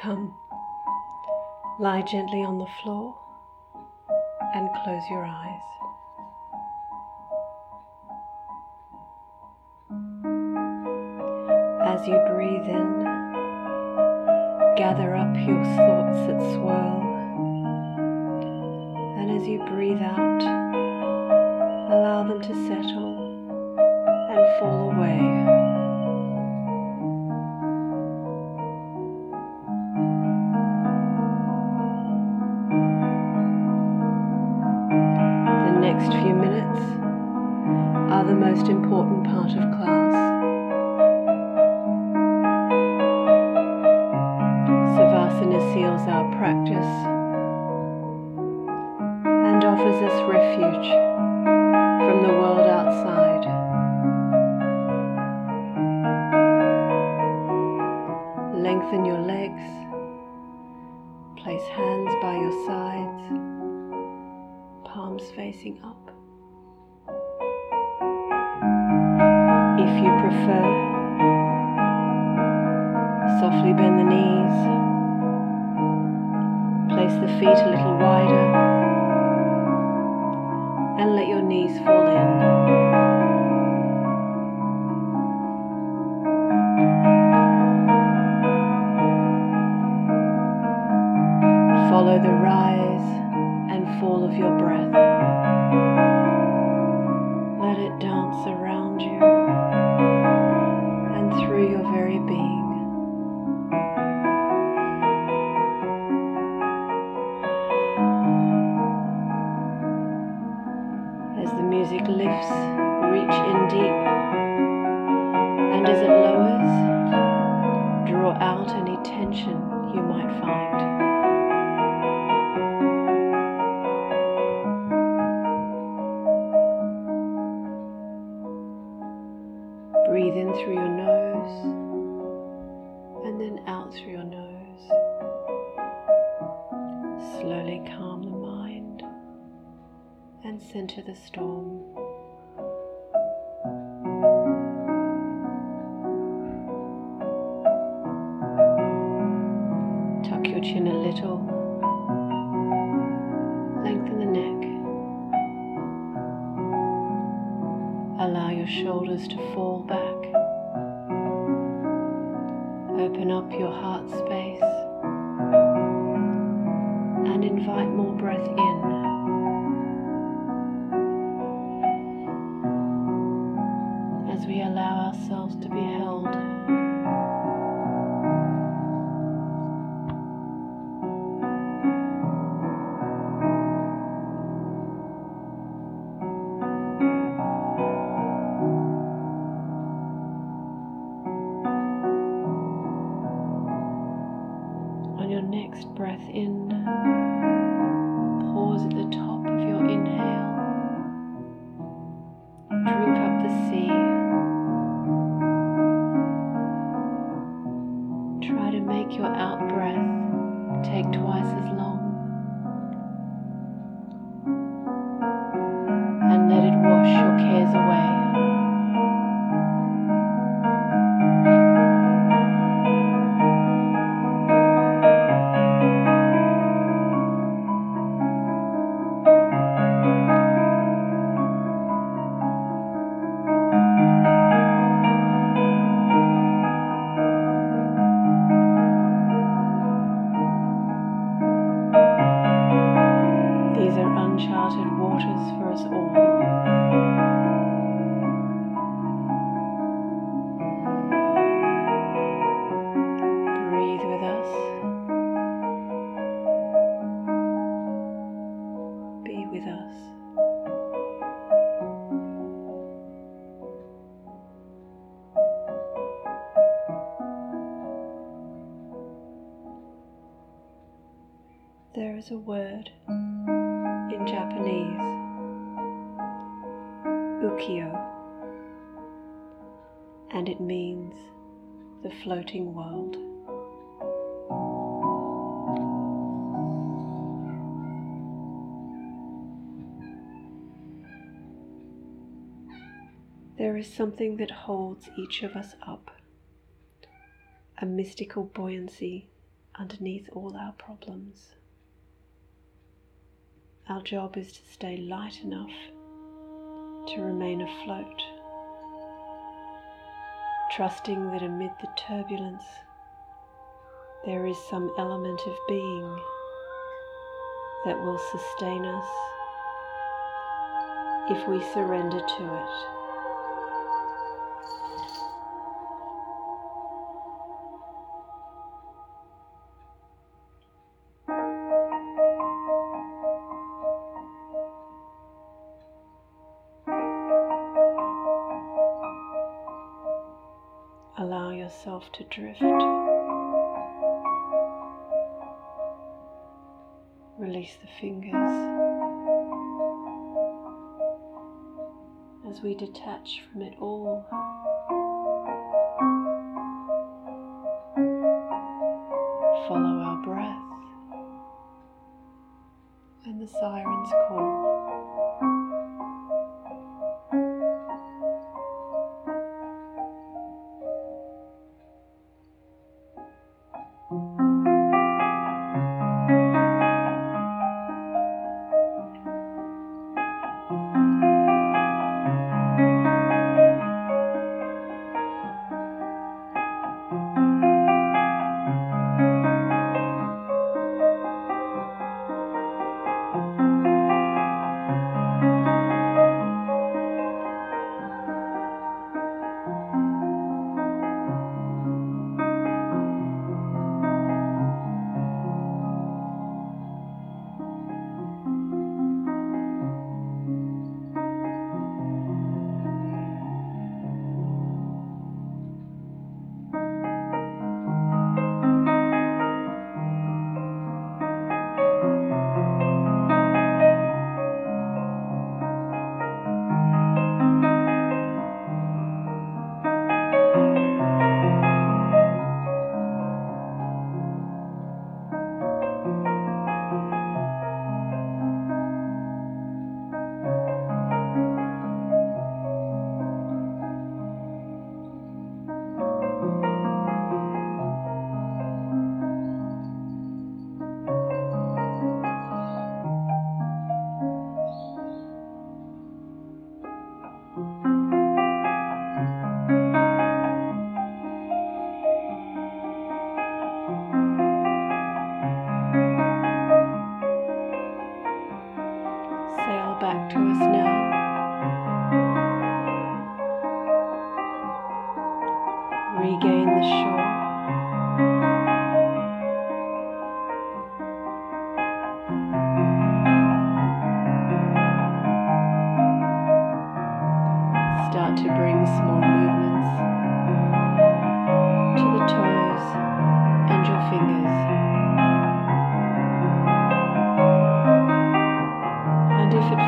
Come, lie gently on the floor and close your eyes. As you breathe in, gather up your thoughts that swirl, and as you breathe out, allow them to settle and fall away. Are the most important part of class. Savasana seals our practice and offers us refuge from the world outside. Lengthen your legs, place hands by your sides, palms facing up. Prefer, softly bend the knees, place the feet a little wider, and let your knees fall in. Follow the rise and fall of your breath. Let it dance around you draw out any tension you might find. Breathe in through your nose and then out through your nose. Slowly calm the mind and center the storm. Lengthen the neck. Allow your shoulders to fall back. Open up your heart space and invite more breath in. With us. There is a word in Japanese, ukiyo, and it means the floating world. Is something that holds each of us up, a mystical buoyancy underneath all our problems. Our job is to stay light enough to remain afloat, trusting that amid the turbulence there is some element of being that will sustain us if we surrender to it. Yourself to drift. Release the fingers as we detach from it all. Follow our breath and the siren's call.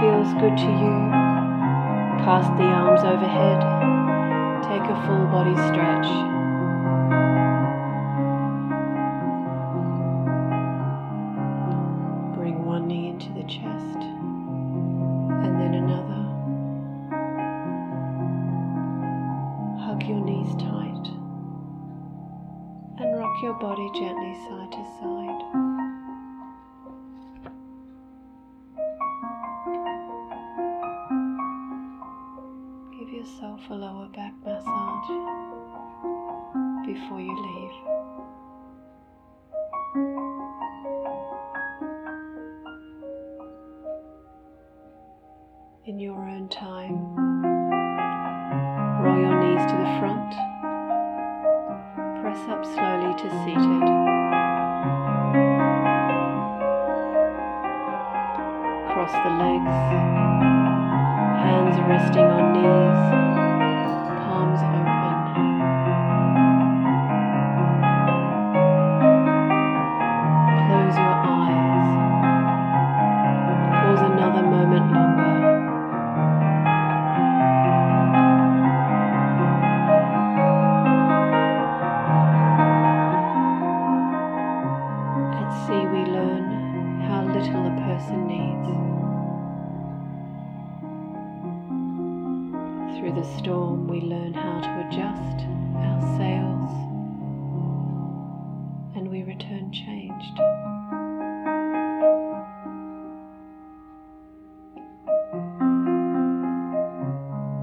Feels good to you, cast the arms overhead. Take a full body stretch. Bring one knee into the chest and then another. Hug your knees tight and rock your body gently side to side. Cross the legs, hands resting on knees, palms open. and we return changed.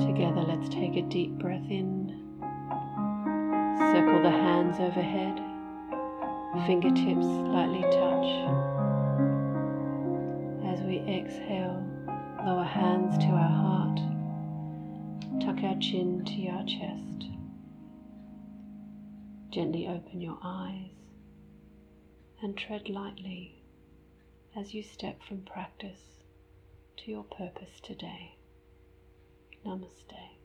Together, let's take a deep breath in, circle the hands overhead, fingertips lightly touch. As we exhale, lower hands to our heart, tuck our chin to our chest. Gently open your eyes and tread lightly as you step from practice to your purpose today. Namaste.